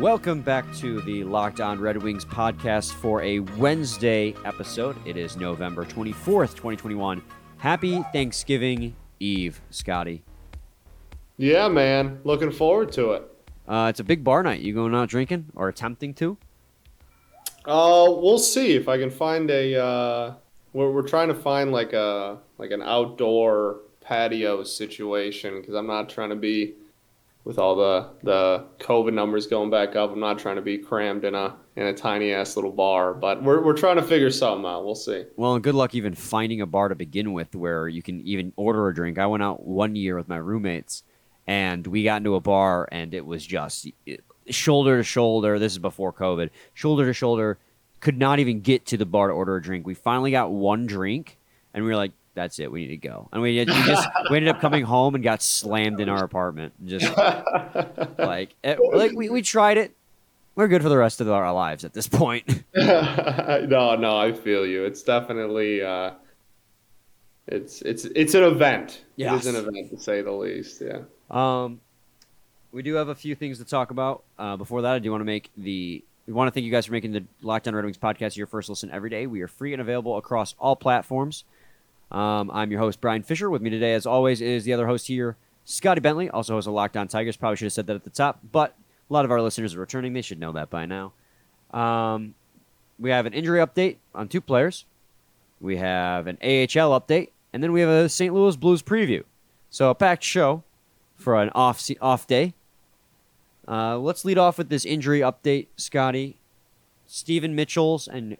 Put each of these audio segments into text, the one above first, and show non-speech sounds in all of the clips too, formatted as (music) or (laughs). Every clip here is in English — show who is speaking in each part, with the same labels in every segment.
Speaker 1: Welcome back to the Locked On Red Wings podcast for a Wednesday episode. It is November 24th, 2021. Happy Thanksgiving Eve, Scotty.
Speaker 2: Yeah, man. Looking forward to it.
Speaker 1: Uh, it's a big bar night. You going out drinking or attempting to?
Speaker 2: Uh, we'll see if I can find a. Uh, we're we're trying to find like a like an outdoor patio situation because I'm not trying to be with all the the COVID numbers going back up. I'm not trying to be crammed in a in a tiny ass little bar, but we're we're trying to figure something out. We'll see.
Speaker 1: Well, and good luck even finding a bar to begin with where you can even order a drink. I went out one year with my roommates and we got into a bar and it was just shoulder to shoulder. This is before COVID. Shoulder to shoulder. Could not even get to the bar to order a drink. We finally got one drink and we were like, that's it. We need to go. And we, we just we ended up coming home and got slammed in our apartment. Just like it, like we, we tried it. We're good for the rest of our lives at this point. (laughs)
Speaker 2: no, no, I feel you. It's definitely uh, it's it's it's an event.
Speaker 1: Yes.
Speaker 2: It is an event to say the least. Yeah.
Speaker 1: Um, we do have a few things to talk about. Uh, before that, I do want to make the. We want to thank you guys for making the Locked On Red Wings podcast your first listen every day. We are free and available across all platforms. Um, I'm your host, Brian Fisher. With me today, as always, is the other host here, Scotty Bentley, also host of Locked On Tigers. Probably should have said that at the top, but a lot of our listeners are returning. They should know that by now. Um, we have an injury update on two players. We have an AHL update, and then we have a St. Louis Blues preview. So a packed show for an off off day. Uh, let's lead off with this injury update, Scotty. Stephen Mitchell's and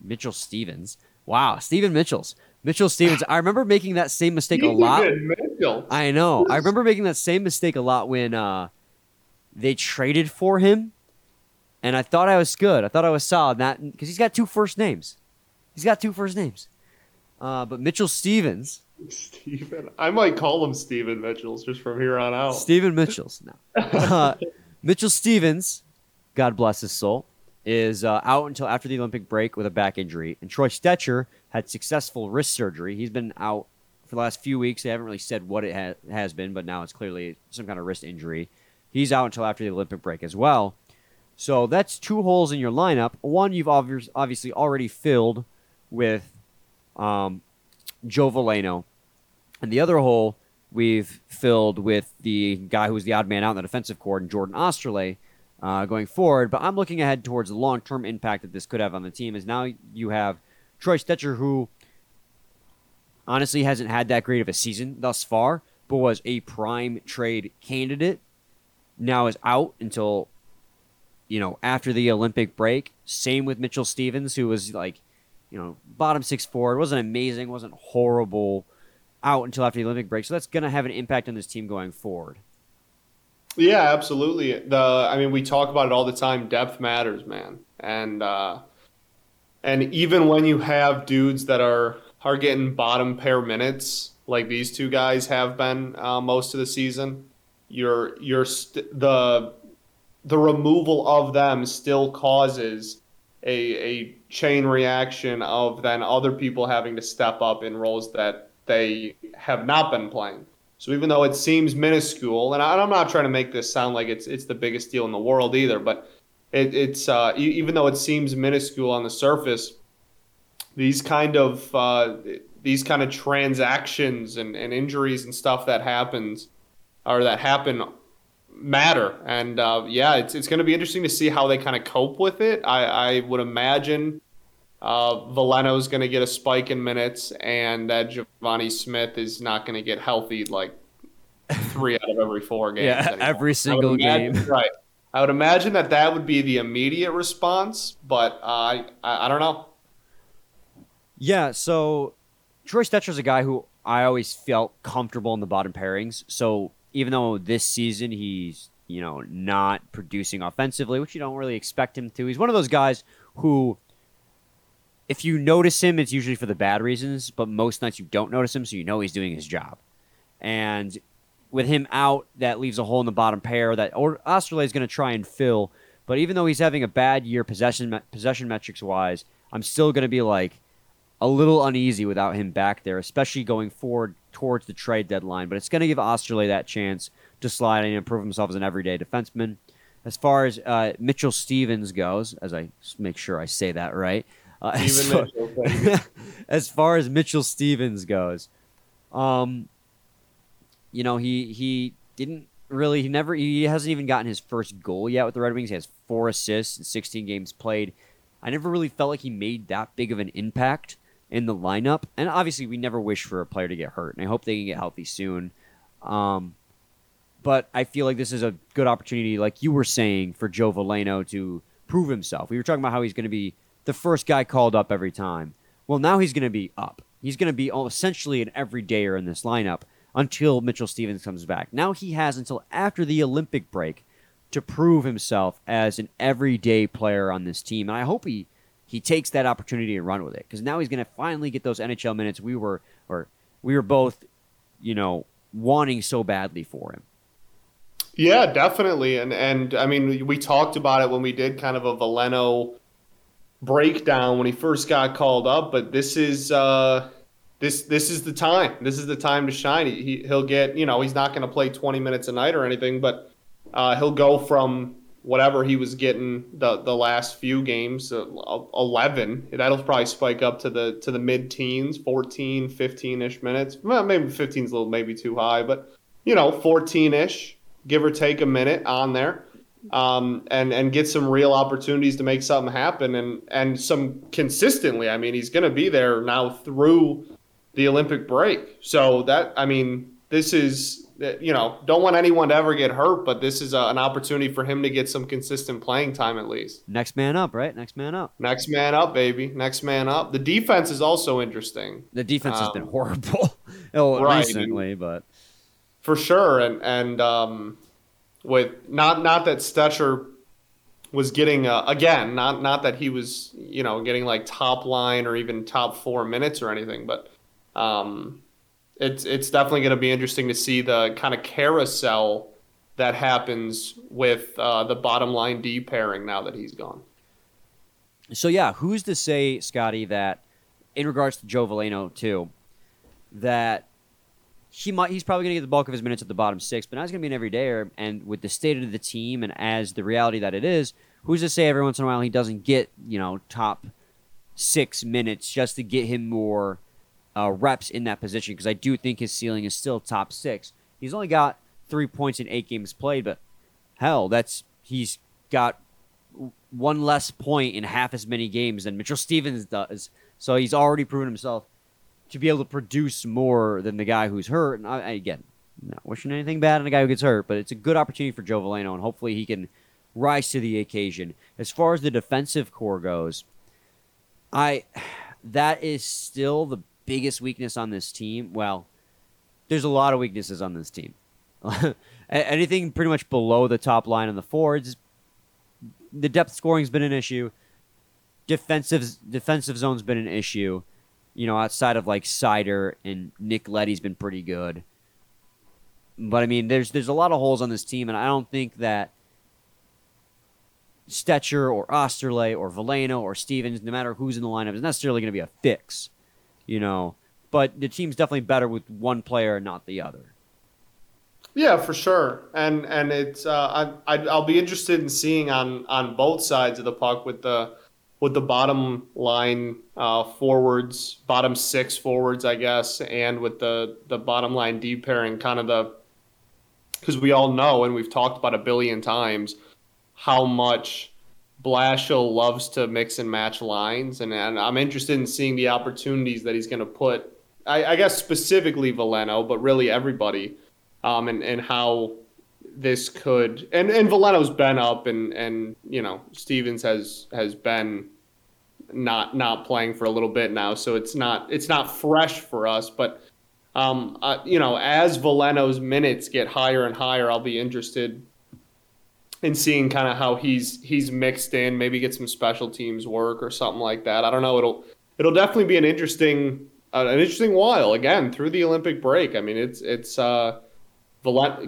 Speaker 1: Mitchell Stephens. Wow, Stephen Mitchell's. Mitchell Stephens. I remember making that same (laughs) mistake a lot.
Speaker 2: Mitchell.
Speaker 1: I know. I remember making that same mistake a lot when uh, they traded for him, and I thought I was good. I thought I was solid. That because he's got two first names. He's got two first names. Uh, but Mitchell Stephens.
Speaker 2: Steven. I might call him Steven Mitchell's just from here on out.
Speaker 1: Stephen Mitchell's. No. (laughs) Uh, Mitchell Stephens, God bless his soul, is uh, out until after the Olympic break with a back injury. And Troy Stecher had successful wrist surgery. He's been out for the last few weeks. They haven't really said what it ha- has been, but now it's clearly some kind of wrist injury. He's out until after the Olympic break as well. So that's two holes in your lineup. One you've obvi- obviously already filled with um, Joe Veleno, and the other hole we've filled with the guy who was the odd man out in the defensive cord, Jordan Oesterle, uh, going forward. But I'm looking ahead towards the long term impact that this could have on the team. Is now you have Troy Stecher, who honestly hasn't had that great of a season thus far, but was a prime trade candidate. Now is out until you know after the Olympic break. Same with Mitchell Stephens, who was like you know bottom six. It wasn't amazing, wasn't horrible. Out until after the Olympic break, so that's going to have an impact on this team going forward.
Speaker 2: Yeah, absolutely. The I mean, we talk about it all the time. Depth matters, man, and uh, and even when you have dudes that are are getting bottom pair minutes, like these two guys have been uh, most of the season, you're you're st- the the removal of them still causes a a chain reaction of then other people having to step up in roles that they have not been playing. So even though it seems minuscule, and I'm not trying to make this sound like it's it's the biggest deal in the world either, but it, it's uh, even though it seems minuscule on the surface, these kind of uh, these kind of transactions and, and injuries and stuff that happens or that happen matter. And uh, yeah, it's it's going to be interesting to see how they kind of cope with it. I, I would imagine uh, Veleno's going to get a spike in minutes, and that Givani Smith is not going to get healthy like three out of every four games.
Speaker 1: Yeah,
Speaker 2: anymore.
Speaker 1: every single
Speaker 2: imagine,
Speaker 1: game. (laughs)
Speaker 2: Right. I would imagine that that would be the immediate response, but uh, I, I I don't know.
Speaker 1: Yeah, so Troy Stecher's a guy who I always felt comfortable in the bottom pairings. So even though this season he's you know, not producing offensively, which you don't really expect him to. He's one of those guys who, if you notice him, it's usually for the bad reasons, but most nights you don't notice him, so you know he's doing his job. And with him out, that leaves a hole in the bottom pair that or Oesterle is going to try and fill. But even though he's having a bad year possession possession metrics wise, I'm still going to be like a little uneasy without him back there, especially going forward towards the trade deadline. But it's going to give Oesterle that chance to slide and improve himself as an everyday defenseman. As far as uh, Mitchell Stephens goes, as I make sure I say that right, uh, (laughs) as, far, (laughs) as, far, as Mitchell Stephens goes, um, you know he he didn't really he never he hasn't even gotten his first goal yet with the Red Wings. He has four assists in 16 games played. I never really felt like he made that big of an impact in the lineup. And obviously, we never wish for a player to get hurt, and I hope they can get healthy soon. Um, but I feel like this is a good opportunity, like you were saying, for Joe Veleno to prove himself. We were talking about how he's going to be the first guy called up every time. Well, now he's going to be up. He's going to be essentially an everydayer in this lineup until Mitchell Stephens comes back. Now he has until after the Olympic break to prove himself as an everyday player on this team. And I hope he he takes that opportunity and run with it because now he's going to finally get those NHL minutes we were or we were both, you know, wanting so badly for him.
Speaker 2: Yeah, definitely. And and I mean, we talked about it when we did kind of a Veleno breakdown when he first got called up, but this is uh this this is the time. This is the time to shine. He he'll get, you know, he's not going to play 20 minutes a night or anything, but uh, he'll go from whatever he was getting the the last few games, uh, 11. That'll probably spike up to the to the mid teens, 14, 15ish minutes. Well, maybe 15's a little maybe too high, but you know, 14ish give or take a minute on there, um, and and get some real opportunities to make something happen, and and some consistently. I mean, he's going to be there now through the Olympic break. So that I mean, this is you know don't want anyone to ever get hurt, but this is a, an opportunity for him to get some consistent playing time at least.
Speaker 1: Next man up, right? Next man up.
Speaker 2: Next man up, baby. Next man up. The defense is also interesting.
Speaker 1: The defense um, has been horrible (laughs) right, recently, but
Speaker 2: for sure. And and um, with not not that Stecher was getting uh, again not not that he was you know getting like top line or even top four minutes or anything, but um, it's it's definitely going to be interesting to see the kind of carousel that happens with uh, the bottom line D pairing now that he's gone.
Speaker 1: So yeah, who's to say, Scotty, that in regards to Joe Veleno too, that he might he's probably going to get the bulk of his minutes at the bottom six, but now he's going to be an everydayer. And with the state of the team and as the reality that it is, who's to say every once in a while he doesn't get you know top six minutes just to get him more uh, reps in that position? Because I do think his ceiling is still top six. He's only got three points in eight games played, but hell, that's he's got one less point in half as many games than Mitchell Stephens does. So he's already proven himself to be able to produce more than the guy who's hurt. And I, again, not wishing anything bad on a guy who gets hurt, but it's a good opportunity for Joe Veleno, and hopefully he can rise to the occasion. As far as the defensive core goes, I (sighs) that is still the biggest weakness on this team. Well, there's a lot of weaknesses on this team. (laughs) Anything pretty much below the top line on the forwards, the depth scoring's been an issue. Defensive defensive zone's been an issue you know, outside of like Seider and Nick Leddy's been pretty good. But I mean, there's there's a lot of holes on this team, and I don't think that Stecher or Oesterle or Veleno or Stephens, no matter who's in the lineup, is necessarily going to be a fix. You know, but the team's definitely better with one player not the other.
Speaker 2: Yeah, for sure, and and it's uh, I I'll be interested in seeing on on both sides of the puck with the with the bottom line uh, forwards, bottom six forwards, I guess, and with the the bottom line D pairing, kind of the because we all know and we've talked about a billion times how much Blashill loves to mix and match lines, and, and I'm interested in seeing the opportunities that he's going to put. I, I, guess specifically Veleno, but really everybody, um, and and how this could and and Veleno's been up and and you know Stephens has has been not not playing for a little bit now, so it's not it's not fresh for us. But um, uh, you know, as Veleno's minutes get higher and higher, I'll be interested and seeing kind of how he's he's mixed in, maybe get some special teams work or something like that. I don't know. It'll it'll definitely be an interesting uh, an interesting while again through the Olympic break. I mean, it's it's uh,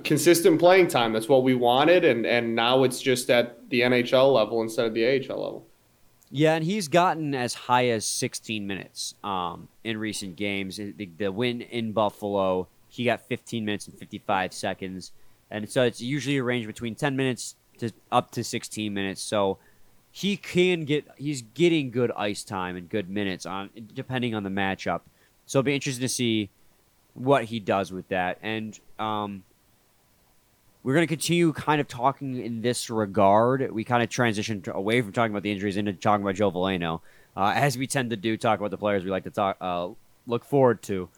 Speaker 2: consistent playing time. That's what we wanted, and and now it's just at the NHL level instead of the AHL level.
Speaker 1: Yeah, and he's gotten as high as 16 minutes um, in recent games. The, the win in Buffalo, he got 15 minutes and 55 seconds, and so it's usually a range between 10 minutes to up to 16 minutes. So he can get he's getting good ice time and good minutes on depending on the matchup. So it'll be interesting to see what he does with that. And um, we're going to continue kind of talking in this regard. We kind of transitioned away from talking about the injuries into talking about Joe Veleno, uh, as we tend to do. Talk about the players we like to talk, uh, look forward to.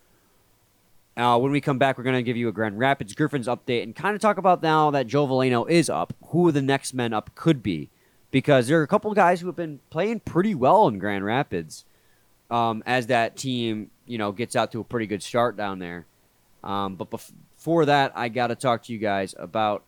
Speaker 1: Uh, when we come back, we're going to give you a Grand Rapids Griffins update and kind of talk about now that Joe Veleno is up, who the next men up could be. Because there are a couple guys who have been playing pretty well in Grand Rapids um, as that team you know, gets out to a pretty good start down there. Um, but before that, I got to talk to you guys about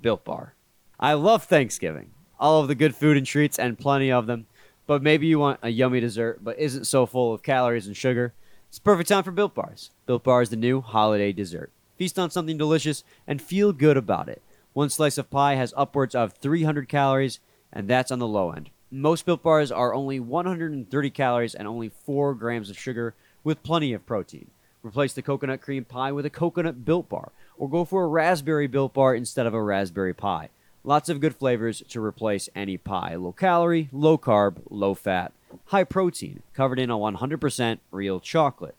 Speaker 1: Built Bar. I love Thanksgiving, all of the good food and treats, and plenty of them. But maybe you want a yummy dessert, but isn't so full of calories and sugar. It's perfect time for Built Bars. Built Bar is the new holiday dessert. Feast on something delicious and feel good about it. One slice of pie has upwards of 300 calories, and that's on the low end. Most Built Bars are only 130 calories and only 4 grams of sugar with plenty of protein. Replace the coconut cream pie with a coconut built bar, or go for a raspberry built bar instead of a raspberry pie. Lots of good flavors to replace any pie. Low calorie, low carb, low fat, high protein, covered in a 100% real chocolate.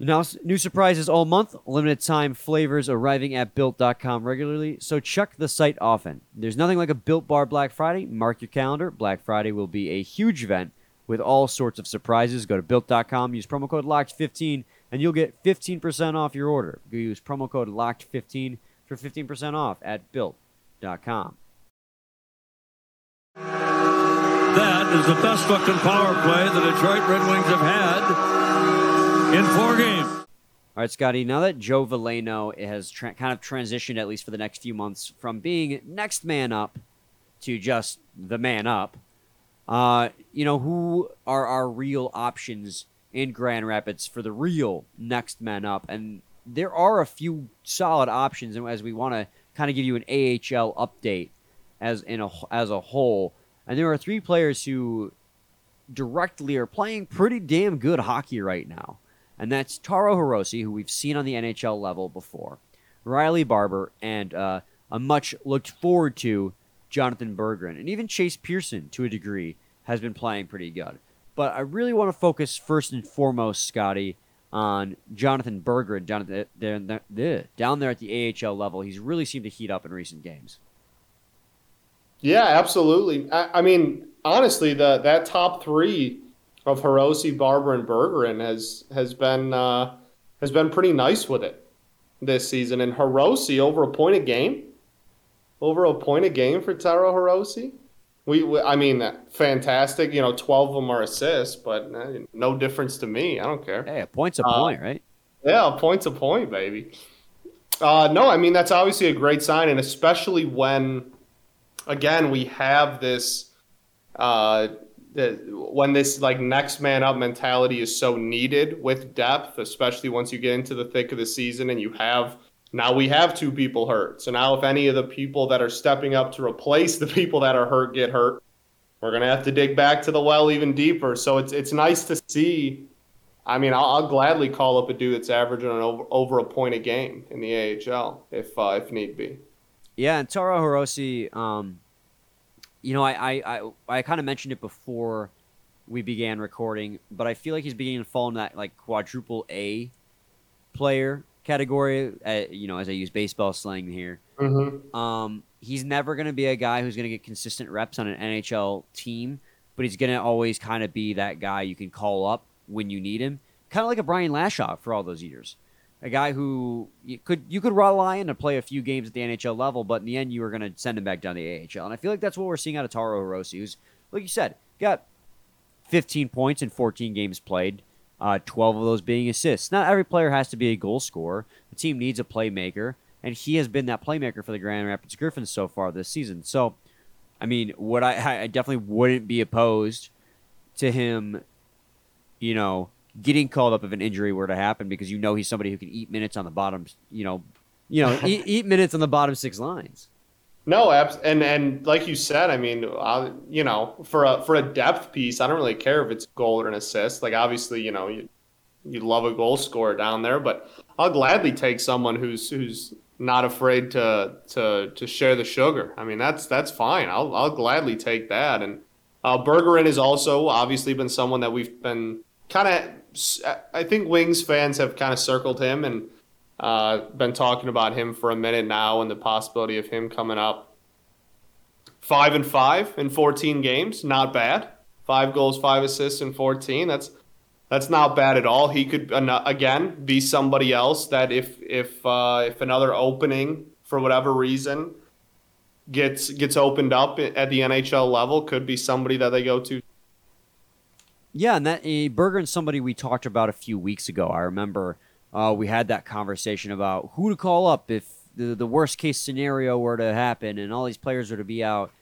Speaker 1: Now, new surprises all month, limited time flavors arriving at built.com regularly, so check the site often. There's nothing like a built bar Black Friday. Mark your calendar. Black Friday will be a huge event with all sorts of surprises. Go to built.com, use promo code LOCKED15, and you'll get 15% off your order. Use promo code LOCKED15 for 15% off at built.com.
Speaker 3: That is the best fucking power play the Detroit Red Wings have had in four games.
Speaker 1: All right, Scotty, now that Joe Veleno has tra- kind of transitioned, at least for the next few months, from being next man up to just the man up, uh, you know, who are our real options in Grand Rapids for the real next man up? And there are a few solid options, and as we want to kind of give you an AHL update as in a as a whole, and there are three players who directly are playing pretty damn good hockey right now, and that's Taro Hirose, who we've seen on the NHL level before, Riley Barber, and uh, a much looked forward to Jonathan Berggren, and even Chase Pearson to a degree has been playing pretty good. But I really want to focus first and foremost, Scotty, on Jonathan Berggren down there, down there at the AHL level. He's really seemed to heat up in recent games.
Speaker 2: Yeah, absolutely. I, I mean, honestly, the that top three of Hirose, Barber, and Berggren has has been uh, has been pretty nice with it this season. And Hirose over a point a game over a point a game for Taro Hirose. We, we, I mean, fantastic. You know, twelve of them are assists, but uh, no difference to me. I don't care.
Speaker 1: Hey, a point's a uh, point, right?
Speaker 2: Yeah, a point's a point, baby. Uh, no, I mean that's obviously a great sign, and especially when, again, we have this, uh, when this like next man up mentality is so needed with depth, especially once you get into the thick of the season and you have now we have two people hurt. So now if any of the people that are stepping up to replace the people that are hurt get hurt, we're gonna have to dig back to the well even deeper. So it's it's nice to see. I mean, I'll, I'll gladly call up a dude that's averaging an over, over a point a game in the AHL if uh, if need be.
Speaker 1: Yeah, and Taro Hirose, um, you know, I I, I, I kind of mentioned it before we began recording, but I feel like he's beginning to fall in that like quadruple A player category. Uh, you know, as I use baseball slang here.
Speaker 2: Mm-hmm.
Speaker 1: Um, he's never going to be a guy who's going to get consistent reps on an NHL team, but he's going to always kind of be that guy you can call up when you need him, kind of like a Brian Lashoff for all those years. A guy who you could you could rely on to play a few games at the NHL level, but in the end you were going to send him back down to the AHL. And I feel like that's what we're seeing out of Taro Hirose, who's like you said, got 15 points in 14 games played uh, 12 of those being assists. Not every player has to be a goal scorer. The team needs a playmaker. and he has been that playmaker for the Grand Rapids Griffins so far this season. So, I mean, what I I definitely wouldn't be opposed to him, you know, getting called up if an injury were to happen because you know he's somebody who can eat minutes on the bottom, you know, you know, eat, eat minutes on the bottom six lines.
Speaker 2: No, abs- and and like you said, I mean, uh, you know, for a for a depth piece, I don't really care if it's goal or an assist. Like obviously, you know, you you love a goal scorer down there, but I'll gladly take someone who's who's not afraid to to to share the sugar. I mean, that's that's fine. I'll I'll gladly take that. And uh, Berggren has also obviously been someone that we've been kind of. I think Wings fans have kind of circled him and uh, been talking about him for a minute now, and the possibility of him coming up. Five and five in 14 games, not bad. Five goals, five assists in 14. That's that's not bad at all. He could again be somebody else that if if uh, if another opening for whatever reason gets gets opened up at the NHL level, could be somebody that they go to.
Speaker 1: Yeah, and that uh, Berggren somebody we talked about a few weeks ago. I remember uh, we had that conversation about who to call up if the, the worst case scenario were to happen and all these players were to be out.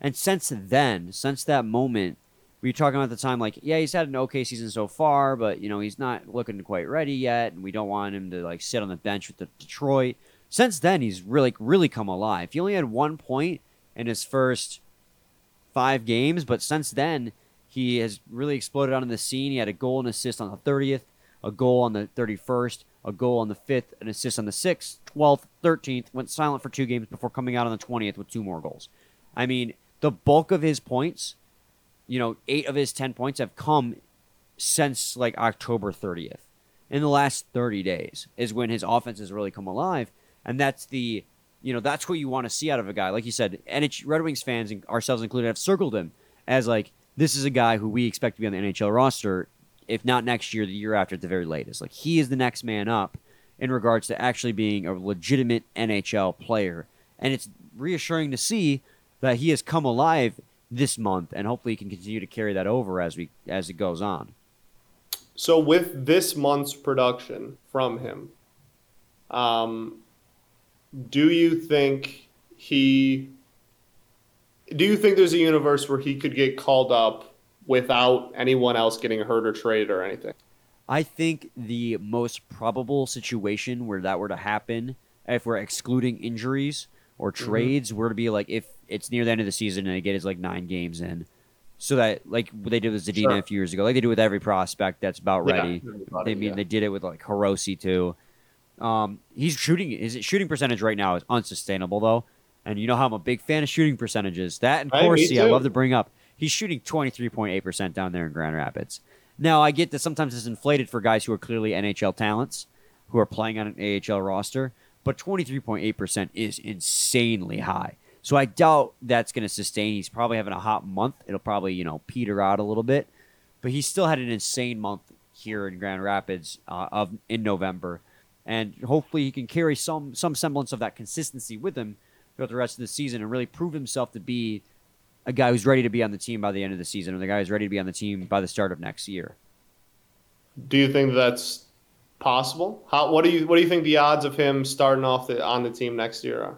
Speaker 1: And since then, since that moment, we were talking about the time like, yeah, he's had an okay season so far, but you know he's not looking quite ready yet, and we don't want him to like sit on the bench with the Detroit. Since then, he's really really come alive. He only had one point in his first five games, but since then he has really exploded onto the scene. He had a goal and assist on the 30th a goal on the 31st, a goal on the 5th, an assist on the 6th, 12th, 13th, went silent for two games before coming out on the 20th with two more goals. I mean, the bulk of his points, you know, eight of his 10 points have come since like October 30th. In the last 30 days is when his offense has really come alive. And that's the, you know, that's what you want to see out of a guy. Like you said, NH Red Wings fans, ourselves included, have circled him as like, this is a guy who we expect to be on the NHL roster if not next year, the year after at the very latest. Like he is the next man up in regards to actually being a legitimate NHL player. And it's reassuring to see that he has come alive this month and hopefully he can continue to carry that over as we as it goes on.
Speaker 2: So with this month's production from him, um, do you think he do you think there's a universe where he could get called up without anyone else getting hurt or traded or anything.
Speaker 1: I think the most probable situation where that were to happen, if we're excluding injuries or mm-hmm. trades, mm-hmm. were to be like if it's near the end of the season and they get his like nine games in, so that like they did with Zadina sure. a few years ago, like they do with every prospect that's about ready. Yeah, they mean yeah. they did it with like Hirose too. Um, he's shooting his shooting percentage right now is unsustainable though, and you know how I'm a big fan of shooting percentages. That and Corsi, I love to bring up. He's shooting 23.8% down there in Grand Rapids. Now, I get that sometimes it's inflated for guys who are clearly NHL talents who are playing on an AHL roster, but 23.8% is insanely high. So I doubt that's going to sustain. He's probably having a hot month. It'll probably, you know, peter out a little bit. But he still had an insane month here in Grand Rapids uh, of in November, and hopefully he can carry some some semblance of that consistency with him throughout the rest of the season and really prove himself to be a guy who's ready to be on the team by the end of the season, or the guy who's ready to be on the team by the start of next year.
Speaker 2: Do you think that's possible? How what do you what do you think the odds of him starting off the, on the team next year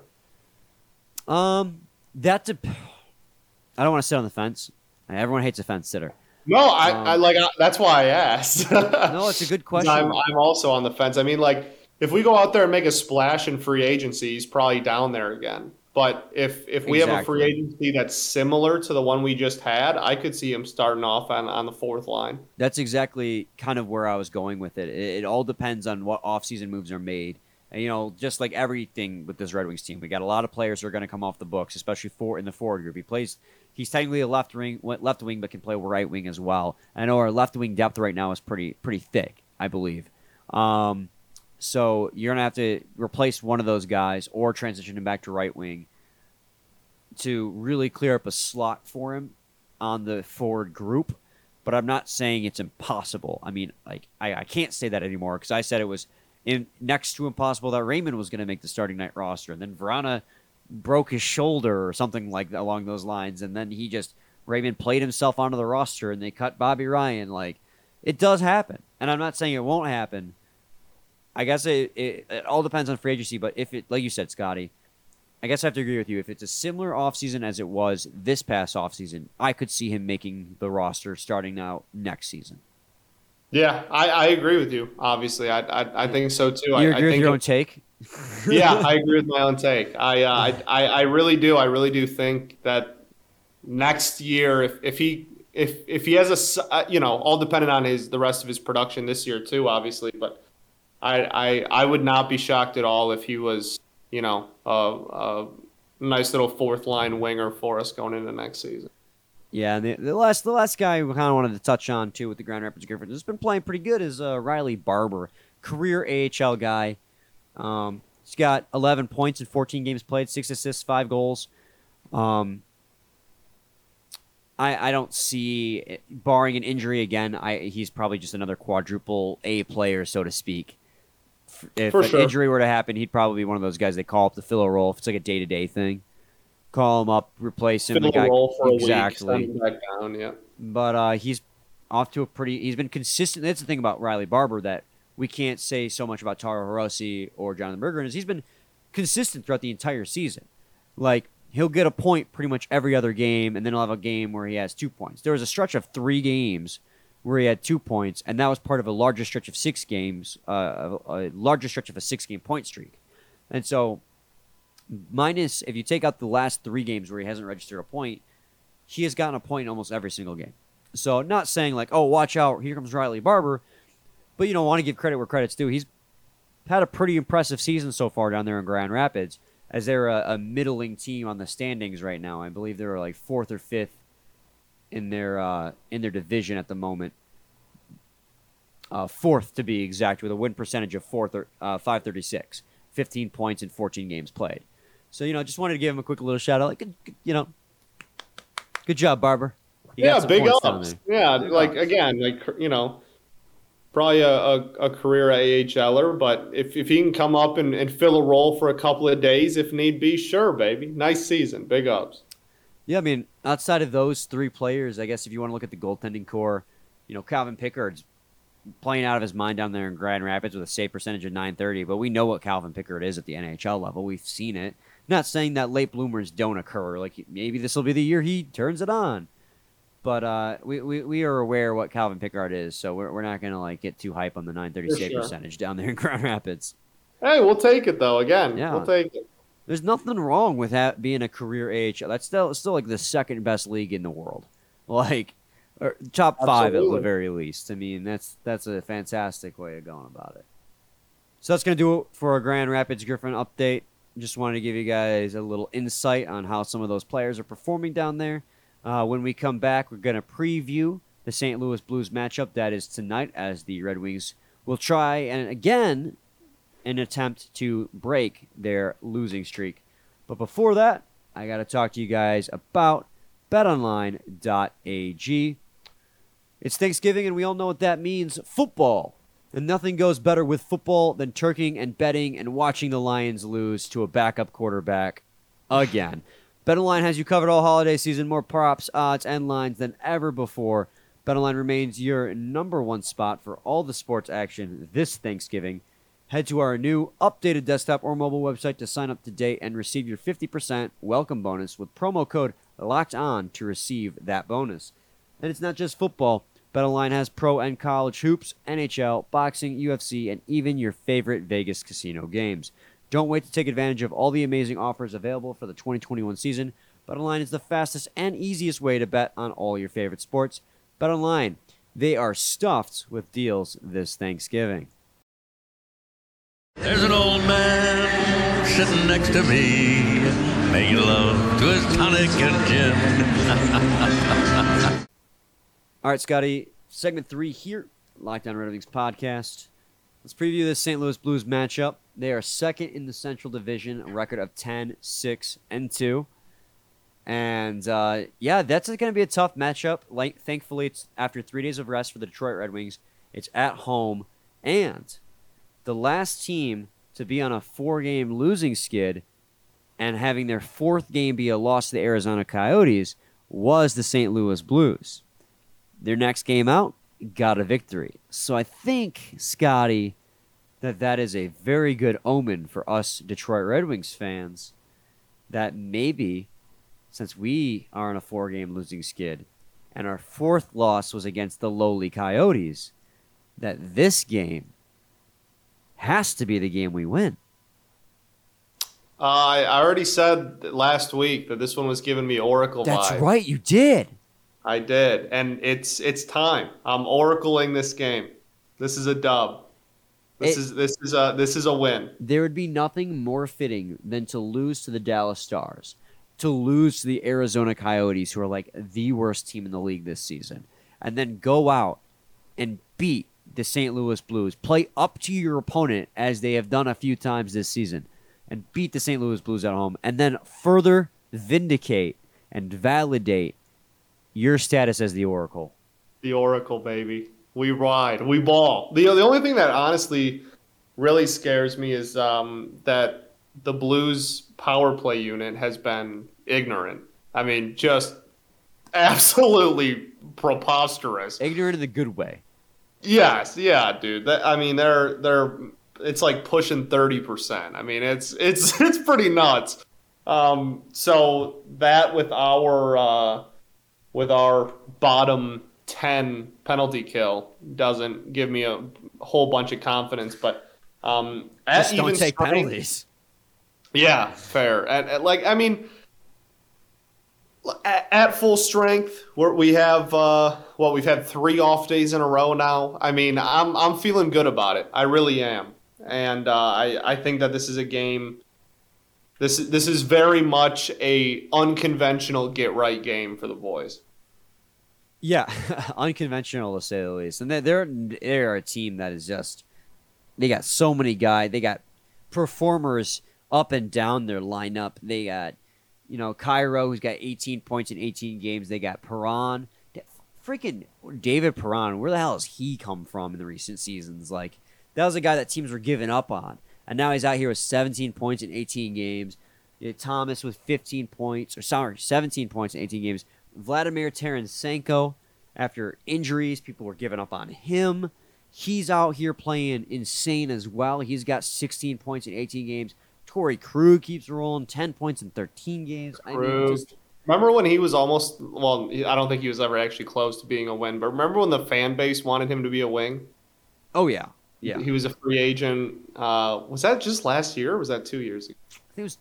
Speaker 1: are? Um, that dep- I don't want to sit on the fence. Everyone hates a fence sitter.
Speaker 2: No, I, um, I like I, that's why I asked.
Speaker 1: no, it's a good (laughs) question.
Speaker 2: I'm, I'm also on the fence. I mean, like if we go out there and make a splash in free agency, he's probably down there again. But if if we exactly. have a free agency that's similar to the one we just had, I could see him starting off on, on the fourth line.
Speaker 1: That's exactly kind of where I was going with it. It, it all depends on what offseason moves are made. And, you know, just like everything with this Red Wings team, we got a lot of players who are going to come off the books, especially for in the forward group. He plays. He's technically a left wing, left wing, but can play right wing as well. I know our left wing depth right now is pretty pretty thick, I believe. Um, so you're gonna have to replace one of those guys or transition him back to right wing to really clear up a slot for him on the forward group. But I'm not saying it's impossible. I mean, like I, I can't say that anymore because I said it was in next to impossible that Raymond was going to make the starting night roster, and then Vrana broke his shoulder or something like that along those lines, and then he just Raymond played himself onto the roster, and they cut Bobby Ryan. Like it does happen, and I'm not saying it won't happen, I guess it, it, it all depends on free agency, but if it, like you said, Scotty, I guess I have to agree with you. If it's a similar offseason as it was this past offseason, I could see him making the roster starting now next season.
Speaker 2: Yeah, I, I agree with you. Obviously, I I, I think so too.
Speaker 1: You
Speaker 2: I,
Speaker 1: agree
Speaker 2: I
Speaker 1: with
Speaker 2: think
Speaker 1: your own take? (laughs)
Speaker 2: yeah, I agree with my own take. I, uh, I, I, I really do. I really do think that next year, if, if he if if he has a uh, you know all dependent on his the rest of his production this year too, obviously. But I I, I would not be shocked at all if he was you know a, a nice little fourth line winger for us going into next season.
Speaker 1: Yeah, the, the last the last guy we kind of wanted to touch on too with the Grand Rapids Griffins has been playing pretty good is uh, Riley Barber, career AHL guy. Um, he's got 11 points in 14 games played, six assists, five goals. Um, I I don't see, barring an injury again, I he's probably just another quadruple A player, so to speak. If
Speaker 2: For
Speaker 1: an
Speaker 2: sure.
Speaker 1: injury were to happen, he'd probably be one of those guys they call up to fill a role. If it's like a day to day thing, call him up, replace him.
Speaker 2: Fill
Speaker 1: the
Speaker 2: a
Speaker 1: guy-
Speaker 2: role for a
Speaker 1: exactly
Speaker 2: week, back down. Yeah.
Speaker 1: but uh, he's off to a pretty. He's been consistent. That's the thing about Riley Barber that we can't say so much about Taro Hirose or Jonathan Berggren is he's been consistent throughout the entire season. Like he'll get a point pretty much every other game, and then he'll have a game where he has two points. There was a stretch of three games where he had two points, and that was part of a larger stretch of six games, uh, a, larger stretch of a six-game point streak. And so, minus if you take out the last three games where he hasn't registered a point, he has gotten a point in almost every single game. So not saying like, oh, watch out, here comes Riley Barber, but you know, want to give credit where credit's due. He's had a pretty impressive season so far down there in Grand Rapids, as they're a, a middling team on the standings right now. I believe they're like fourth or fifth in their uh, in their division at the moment. Uh, fourth to be exact, with a win percentage of fourth or uh, 536, 15 points in 14 games played. So you know, just wanted to give him a quick little shout out. Like, good- good- you know, good job, Barber. You
Speaker 2: yeah, big ups. Yeah,
Speaker 1: Big
Speaker 2: like
Speaker 1: ups.
Speaker 2: again, like you know, probably a, a, a career AHLer, but if, if he can come up and, and fill a role for a couple of days if need be, sure, baby. Nice season. Big ups.
Speaker 1: Yeah, I mean, outside of those three players, I guess if you want to look at the goaltending core, you know, Calvin Pickard's playing out of his mind down there in Grand Rapids with a save percentage of 930, but we know what Calvin Pickard is at the NHL level. We've seen it. Not saying that late bloomers don't occur. Like maybe this will be the year he turns it on. But uh, we, we, we are aware what Calvin Pickard is, so we're, we're not going to like get too hype on the 930
Speaker 2: For
Speaker 1: save
Speaker 2: sure.
Speaker 1: percentage down there in Grand Rapids.
Speaker 2: Hey, we'll take it though. Again,
Speaker 1: Yeah.
Speaker 2: we'll take it.
Speaker 1: There's nothing wrong with that being a career AHL. That's still still like the second best league in the world, (laughs) like or top five at the very least. I mean, that's that's a fantastic way of going about it. So that's gonna do it for our Grand Rapids Griffin update. Just wanted to give you guys a little insight on how some of those players are performing down there. Uh, when we come back, we're gonna preview the St. Louis Blues matchup that is tonight, as the Red Wings will try and again an attempt to break their losing streak. But before that, I got to talk to you guys about betonline.ag. It's Thanksgiving, and we all know what that means football. And nothing goes better with football than turking and betting and watching the Lions lose to a backup quarterback again. BetOnline has you covered all holiday season, more props, odds, and lines than ever before. BetOnline remains your number one spot for all the sports action this Thanksgiving. Head to our new updated desktop or mobile website to sign up today and receive your 50% welcome bonus with promo code LOCKED ON to receive that bonus. And it's not just football. BetOnline has pro and college hoops, NHL, boxing, UFC, and even your favorite Vegas casino games. Don't wait to take advantage of all the amazing offers available for the 2021 season. BetOnline is the fastest and easiest way to bet on all your favorite sports. BetOnline, they are stuffed with deals this Thanksgiving.
Speaker 3: There's an old man sitting next to me, making love to his tonic and gin. (laughs)
Speaker 1: All right, Scotty, segment three here, Locked On Red Wings podcast. Let's preview this St. Louis Blues matchup. They are second in the Central Division, a record of 10, 6, and 2. And uh, yeah, that's going to be a tough matchup. Like, thankfully, it's after three days of rest for the Detroit Red Wings. It's at home, and the last team to be on a four-game losing skid and having their fourth game be a loss to the Arizona Coyotes was the St. Louis Blues. Their next game out got a victory. So I think, Scotty, that that is a very good omen for us Detroit Red Wings fans. That maybe, since we are on a four-game losing skid, and our fourth loss was against the lowly Coyotes, that this game has to be the game we win.
Speaker 2: Uh, I already said last week that this one was giving me Oracle
Speaker 1: That's
Speaker 2: vibes.
Speaker 1: right, you did.
Speaker 2: I did, and it's it's time. I'm oracling this game. This is a dub. This
Speaker 1: It-
Speaker 2: is this is a this is a win.
Speaker 1: There would be nothing more fitting than to lose to the Dallas Stars, to lose to the Arizona Coyotes, who are like the worst team in the league this season, and then go out and beat the St. Louis Blues, play up to your opponent as they have done a few times this season, and beat the St. Louis Blues at home, and then further vindicate and validate your status as the Oracle.
Speaker 2: The Oracle, baby. We ride. We ball. The, the only thing that honestly really scares me is um, that the Blues power play unit has been ignorant. I mean, just absolutely preposterous.
Speaker 1: Ignorant in the good way.
Speaker 2: Yes, yeah, dude. That, I mean, they're they're it's like pushing thirty percent. I mean, it's it's (laughs) it's pretty nuts. Um, so that with our uh, with our bottom ten penalty kill doesn't give me a whole bunch of confidence. But um, at
Speaker 1: Just don't take penalties.
Speaker 2: yeah, fair. And, and, like, I mean, at, full strength, we have uh, well, we've had three off days in a row now. I mean, I'm I'm feeling good about it. I really am, and uh, I I think that this is a game. This is this is very much a unconventional get right game for the boys.
Speaker 1: Yeah, (laughs) unconventional to say the least. And they're, they're they're a team that is just they got so many guys. They got performers up and down their lineup. They got you know Kyrou who's got 18 points in 18 games. They got Perron, freaking David Perron. Where the hell has he come from in the recent seasons? Like that was a guy that teams were giving up on, and now he's out here with 17 points in 18 games. Thomas with 15 points, or sorry, 17 points in 18 games. Vladimir Tarasenko, after injuries, people were giving up on him. He's out here playing insane as well. He's got 16 points in 18 games. Torey Krug keeps rolling, 10 points in 13 games. I mean, just,
Speaker 2: Remember when he was almost well? I don't think he was ever actually close to being a win. But remember when the fan base wanted him to be a wing?
Speaker 1: oh yeah, yeah.
Speaker 2: He was a free agent. Uh, was that just last year or was that two years ago?
Speaker 1: I think it was.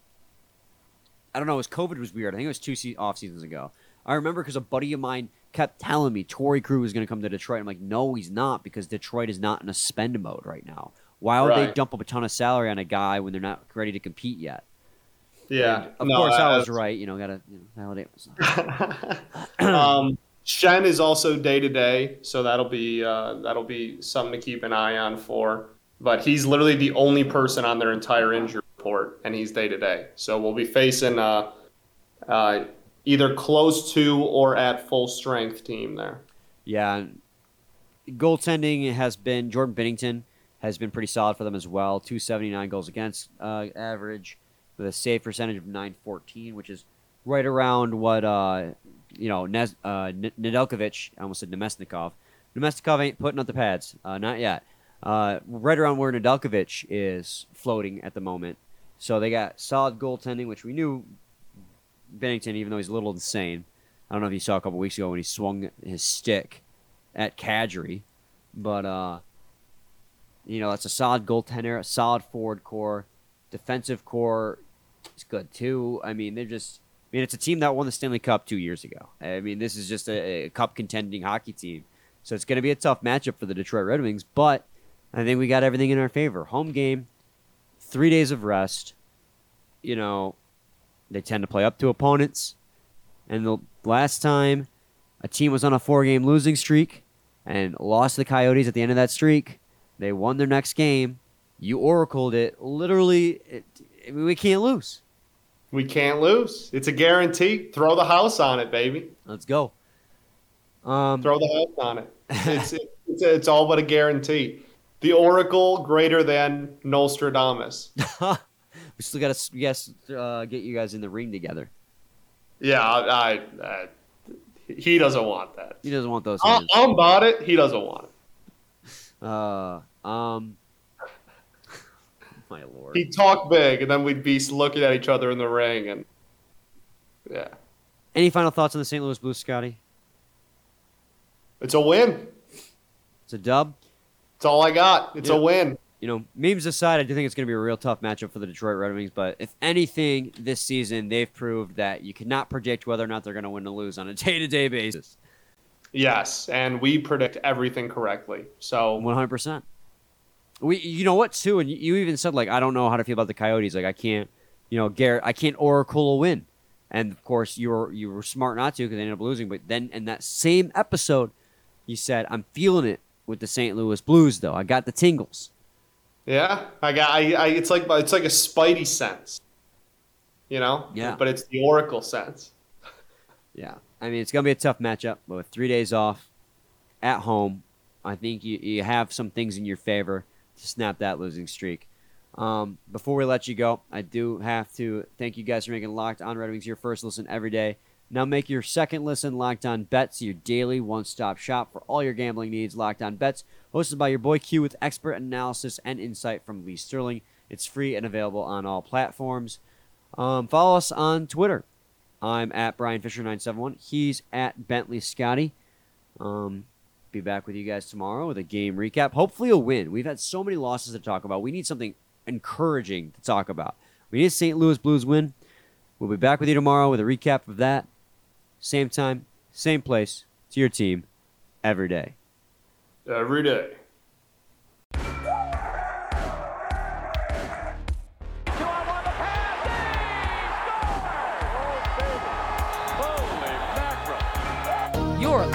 Speaker 1: I don't know. It was COVID was weird. I think it was two se- off seasons ago. I remember because a buddy of mine kept telling me Torey Krug was going to come to Detroit. I'm like, no, he's not because Detroit is not in a spend mode right now. Why would they dump up a ton of salary on a guy when they're not ready to compete yet?
Speaker 2: Yeah,
Speaker 1: And of
Speaker 2: no,
Speaker 1: course, I
Speaker 2: I-
Speaker 1: was right. You know, gotta you know, validate myself. (laughs)
Speaker 2: um, Schenn is also day to day, so that'll be uh, that'll be something to keep an eye on for. But he's literally the only person on their entire injury report, and he's day to day. So we'll be facing uh, uh, either close to or at full strength team there.
Speaker 1: Yeah, goaltending has been Jordan Binnington has been pretty solid for them as well. Two seventy nine goals against uh, average with a save percentage of nine fourteen, which is right around what uh, you know Nez, uh, Nedeljkovic. I almost said Namestnikov. Namestnikov ain't putting up the pads, uh, not yet. Uh, right around where Nedeljkovic is floating at the moment. So they got solid goaltending, which we knew Binnington, even though he's a little insane. I don't know if you saw a couple weeks ago when he swung his stick at Kadri, but uh, you know that's a solid goaltender, a solid forward core, defensive core is good too. I mean, they're just. I mean, it's a team that won the Stanley Cup two years ago. I mean, this is just a, a cup contending hockey team, so it's going to be a tough matchup for the Detroit Red Wings. But I think we got everything in our favor. Home game, three days of rest. You know, they tend to play up to opponents. And the last time a team was on a four game losing streak and lost to the Coyotes at the end of that streak, they won their next game. You oracled it. Literally, it, I mean, we can't lose.
Speaker 2: We can't lose. It's a guarantee. Throw the house on it, baby.
Speaker 1: Let's go. Um,
Speaker 2: Throw the house on it. It's, it's, it's all but a guarantee. The Oracle greater than Nostradamus. (laughs)
Speaker 1: we still got to yes, uh, get you guys in the ring together.
Speaker 2: Yeah, I, I, uh, he doesn't want that.
Speaker 1: He doesn't want those.
Speaker 2: I. I'm about it. He doesn't want it.
Speaker 1: Uh, um, (laughs) my lord.
Speaker 2: He'd talk big, and then we'd be looking at each other in the ring, and yeah,
Speaker 1: Any final thoughts on the St. Louis Blues, Scotty?
Speaker 2: it's a win.
Speaker 1: It's a dub.
Speaker 2: It's all I got. It's
Speaker 1: Yeah.
Speaker 2: a win.
Speaker 1: You know, memes aside, I do think it's going to be a real tough matchup for the Detroit Red Wings. But if anything, this season they've proved that you cannot predict whether or not they're going to win or lose on a (laughs) day-to-day basis.
Speaker 2: Yes, and we predict everything correctly. So
Speaker 1: One hundred percent. We, you know what, too, and you, even said like, I don't know how to feel about the Coyotes. Like, I can't, you know, Garrett, I can't oracle a win. And of course, you were you were smart not to because they ended up losing. But then in that same episode, you said, I'm feeling it with the St. Louis Blues. Though I got the tingles.
Speaker 2: yeah, I got. I, I. It's like it's like a spidey sense. You know.
Speaker 1: Yeah.
Speaker 2: But it's the Oracle sense.
Speaker 1: Yeah, I mean it's gonna be a tough matchup, but with three days off at home, I think you you have some things in your favor to snap that losing streak. Um, before we let you go, I do have to thank you guys for making Locked On Red Wings your first listen every day. Now make your second listen Locked On Bets your daily one-stop shop for all your gambling needs. Locked On Bets, hosted by your boy Q with expert analysis and insight from Lee Sterling. It's free and available on all platforms. Um, follow us on Twitter. I'm at Brian Fisher nine seven one. He's at Bentley Scotty. Um, be back with you guys tomorrow with a game recap. Hopefully a win. We've had so many losses to talk about. We need something encouraging to talk about. We need a St. Louis Blues win. We'll be back with you tomorrow with a recap of that. Same time, same place. To your team, every day.
Speaker 2: Every day.